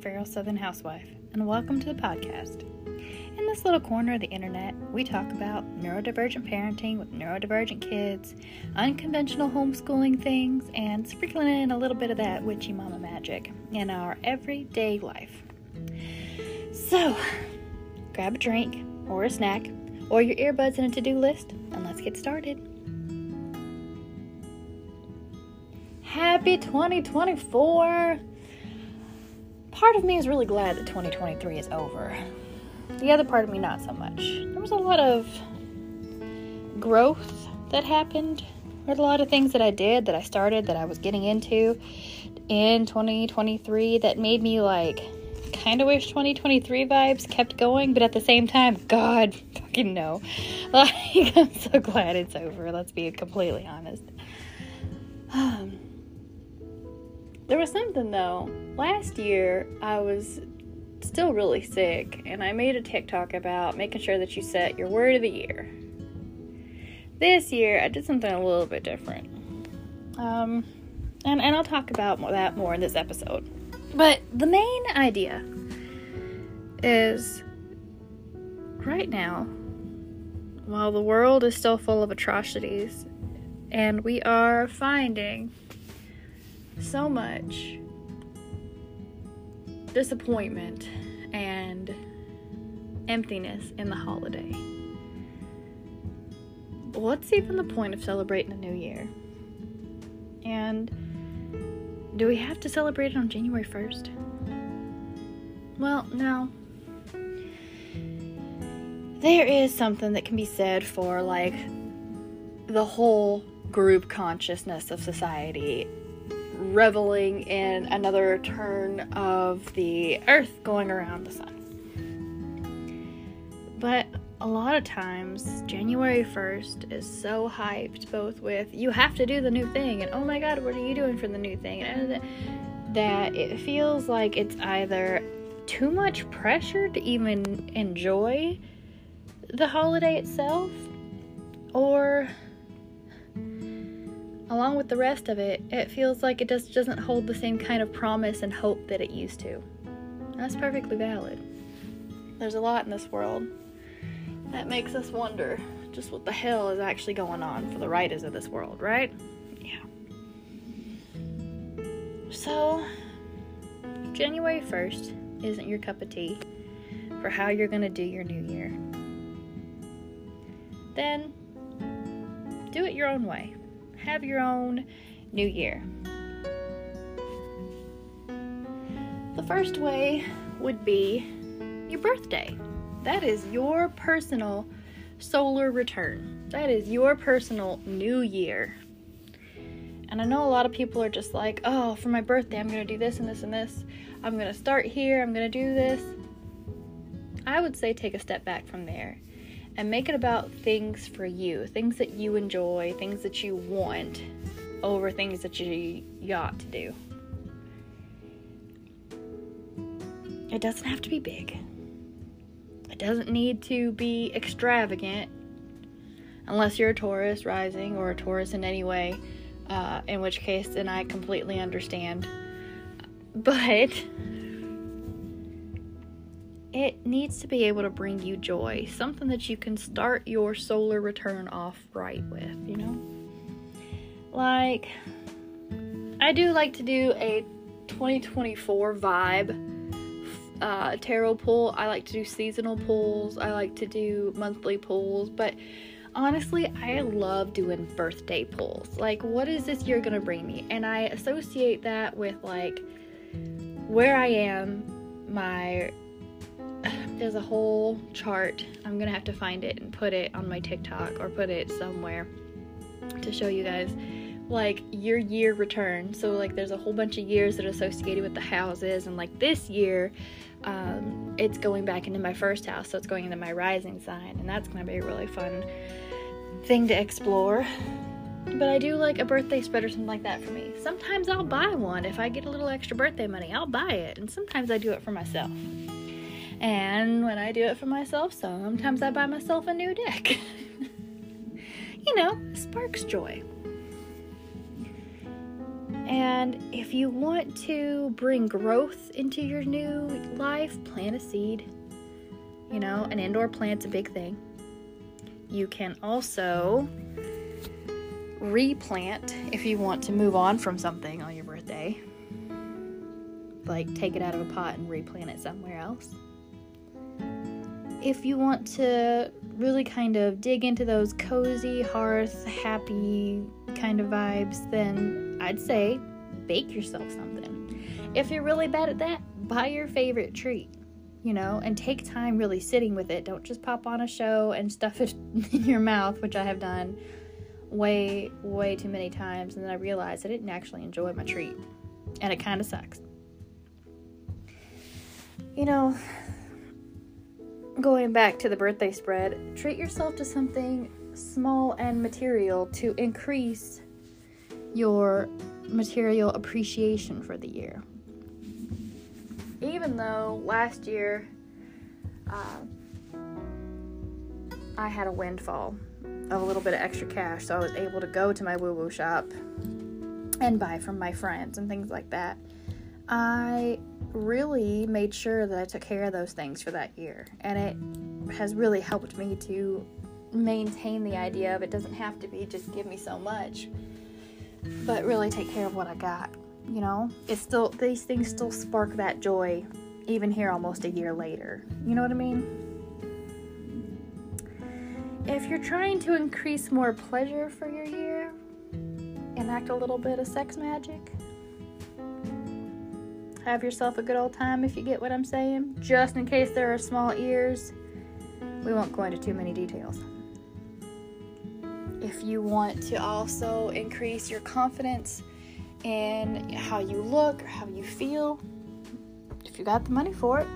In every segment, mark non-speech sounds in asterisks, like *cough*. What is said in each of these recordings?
Feral Southern Housewife, and welcome to the podcast. In this little corner of the internet, we talk about neurodivergent parenting with neurodivergent kids, unconventional homeschooling things, and sprinkling in a little bit of that witchy mama magic in our everyday life. So, grab a drink, or a snack, or your earbuds in a to do list, and let's get started. Happy 2024! Part of me is really glad that 2023 is over. The other part of me, not so much. There was a lot of growth that happened. There's a lot of things that I did, that I started, that I was getting into in 2023 that made me like kind of wish 2023 vibes kept going, but at the same time, God fucking no. *laughs* Like, I'm so glad it's over. Let's be completely honest. Um, there was something though. Last year, I was still really sick, and I made a TikTok about making sure that you set your word of the year. This year, I did something a little bit different. Um, and, and I'll talk about that more in this episode. But the main idea is right now, while the world is still full of atrocities, and we are finding so much disappointment and emptiness in the holiday. What's even the point of celebrating a new year? And do we have to celebrate it on January 1st? Well, no. There is something that can be said for like the whole group consciousness of society reveling in another turn of the earth going around the sun. But a lot of times, January 1st is so hyped, both with you have to do the new thing and oh my god, what are you doing for the new thing? And that it feels like it's either too much pressure to even enjoy the holiday itself or along with the rest of it, it feels like it just doesn't hold the same kind of promise and hope that it used to. that's perfectly valid. There's a lot in this world that makes us wonder just what the hell is actually going on for the writers of this world, right? Yeah. So, January 1st isn't your cup of tea for how you're going to do your new year. Then, do it your own way have your own new year. The first way would be your birthday. That is your personal solar return. That is your personal new year. And I know a lot of people are just like, oh, for my birthday, I'm going to do this and this and this. I'm going to start here. I'm going to do this. I would say take a step back from there and make it about things for you, things that you enjoy, things that you want over things that you, you ought to do. It doesn't have to be big. It doesn't need to be extravagant unless you're a Taurus rising or a Taurus in any way, uh, in which case, then I completely understand. But it needs to be able to bring you joy, something that you can start your solar return off right with, you know? Like, I do like to do a 2024 vibe uh, tarot pull. I like to do seasonal pulls, I like to do monthly pulls, but honestly, I love doing birthday pulls. Like, what is this year gonna bring me? And I associate that with like where I am, my there's a whole chart. I'm gonna have to find it and put it on my TikTok or put it somewhere to show you guys like your year return. So like there's a whole bunch of years that are associated with the houses and like this year um, it's going back into my first house, so it's going into my rising sign, and that's gonna be a really fun thing to explore. But I do like a birthday spread or something like that for me. Sometimes I'll buy one if I get a little extra birthday money. I'll buy it, and sometimes I do it for myself. And when I do it for myself, sometimes I buy myself a new deck. *laughs* you know, sparks joy. And if you want to bring growth into your new life, plant a seed. You know, an indoor plant's a big thing. You can also replant if you want to move on from something on your birthday. Like take it out of a pot and replant it somewhere else. If you want to really kind of dig into those cozy, hearth, happy kind of vibes, then I'd say bake yourself something. If you're really bad at that, buy your favorite treat, you know, and take time really sitting with it. Don't just pop on a show and stuff it *laughs* in your mouth, which I have done way, way too many times. And then I realized I didn't actually enjoy my treat. And it kind of sucks. You know, going back to the birthday spread, treat yourself to something small and material to increase your material appreciation for the year. Even though last year uh, I had a windfall of a little bit of extra cash, so I was able to go to my woo woo shop and buy from my friends and things like that. I really made sure that I took care of those things for that year, and it has really helped me to maintain the idea of it doesn't have to be just give me so much, but really take care of what I got. You know, it's still these things still spark that joy even here almost a year later. You know what I mean? If you're trying to increase more pleasure for your year, enact a little bit of sex magic have yourself a good old time if you get what I'm saying. Just in case there are small ears, we won't go into too many details. If you want to also increase your confidence in how you look or how you feel, if you got the money for it,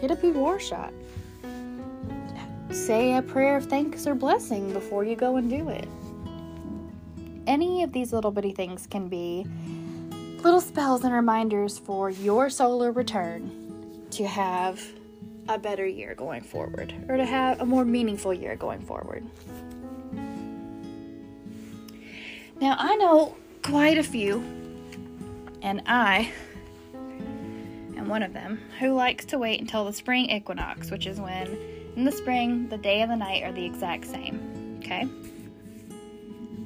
get a P War shot. Say a prayer of thanks or blessing before you go and do it. Any of these little bitty things can be little spells and reminders for your solar return to have a better year going forward or to have a more meaningful year going forward. Now, I know quite a few, and I am one of them, who likes to wait until the spring equinox, which is when in the spring the day and the night are the exact same. Okay?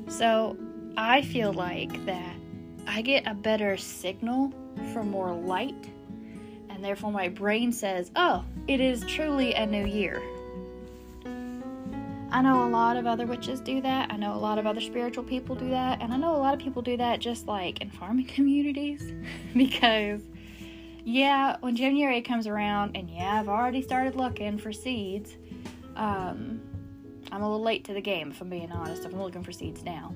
So, I feel like that I get a better signal for more light, and therefore my brain says, oh, it is truly a new year. I know a lot of other witches do that. I know a lot of other spiritual people do that. And I know a lot of people do that just like in farming *laughs* communities. because, yeah, when January comes around, and yeah, I've already started looking for seeds. Um, I'm a little late to the game, if I'm being honest. I'm looking for seeds now.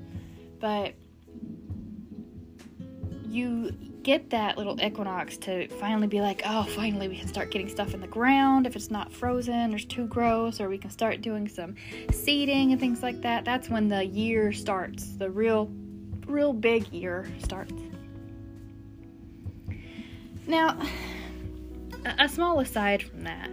But you get that little equinox to finally be like, oh, finally we can start getting stuff in the ground if it's not frozen or it's too gross, or we can start doing some seeding and things like that. That's when the year starts. The real, real big year starts. Now, a small aside from that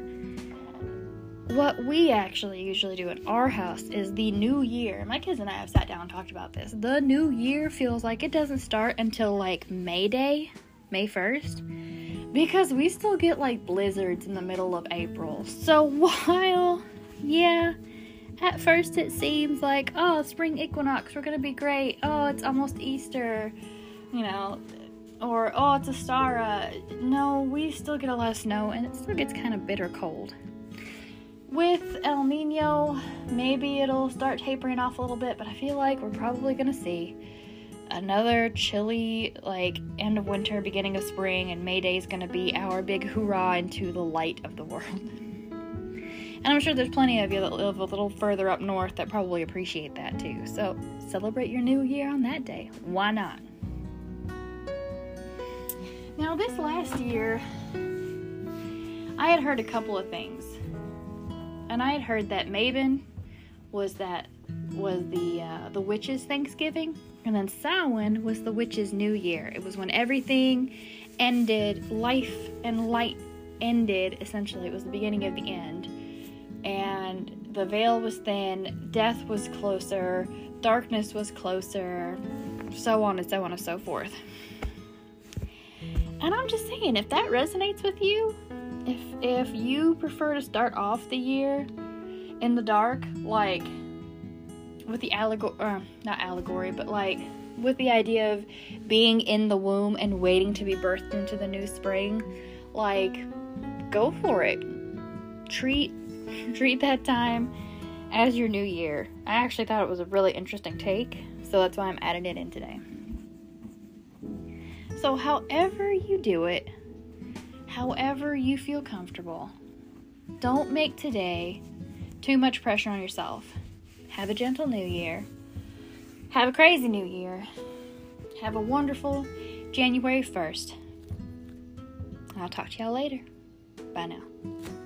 what we actually usually do at our house is the new year. My kids and I have sat down and talked about this. The new year feels like it doesn't start until like May Day, May 1st, because we still get like blizzards in the middle of April. So *laughs* while, yeah, at first it seems like, oh, spring equinox, we're gonna be great. Oh, it's almost Easter, you know, or oh, it's a Ostara. No, we still get a lot of snow and it still gets kind of bitter cold with El Nino, maybe it'll start tapering off a little bit, but I feel like we're probably gonna see another chilly, like end of winter, beginning of spring, and May Day is gonna be our big hurrah into the light of the world. *laughs* and I'm sure there's plenty of you that live a little further up north that probably appreciate that too. So celebrate your new year on that day. Why not? Now, this last year, I had heard a couple of things and I had heard that Mabon was that was the uh, the witches' Thanksgiving, and then Samhain was the witches' New Year. It was when everything ended, life and light ended. Essentially, it was the beginning of the end, and the veil was thin, death was closer, darkness was closer, so on and so on and so forth. And I'm just saying, if that resonates with you, if if you prefer to start off the year in the dark, like with the allegory, uh, not allegory, but like with the idea of being in the womb and waiting to be birthed into the new spring, like go for it. Treat *laughs* treat that time as your new year. I actually thought it was a really interesting take, so that's why I'm adding it in today. So, however you do it, however you feel comfortable, don't make today too much pressure on yourself. Have a gentle new year. Have a crazy new year. Have a wonderful January 1st. I'll talk to y'all later. Bye now.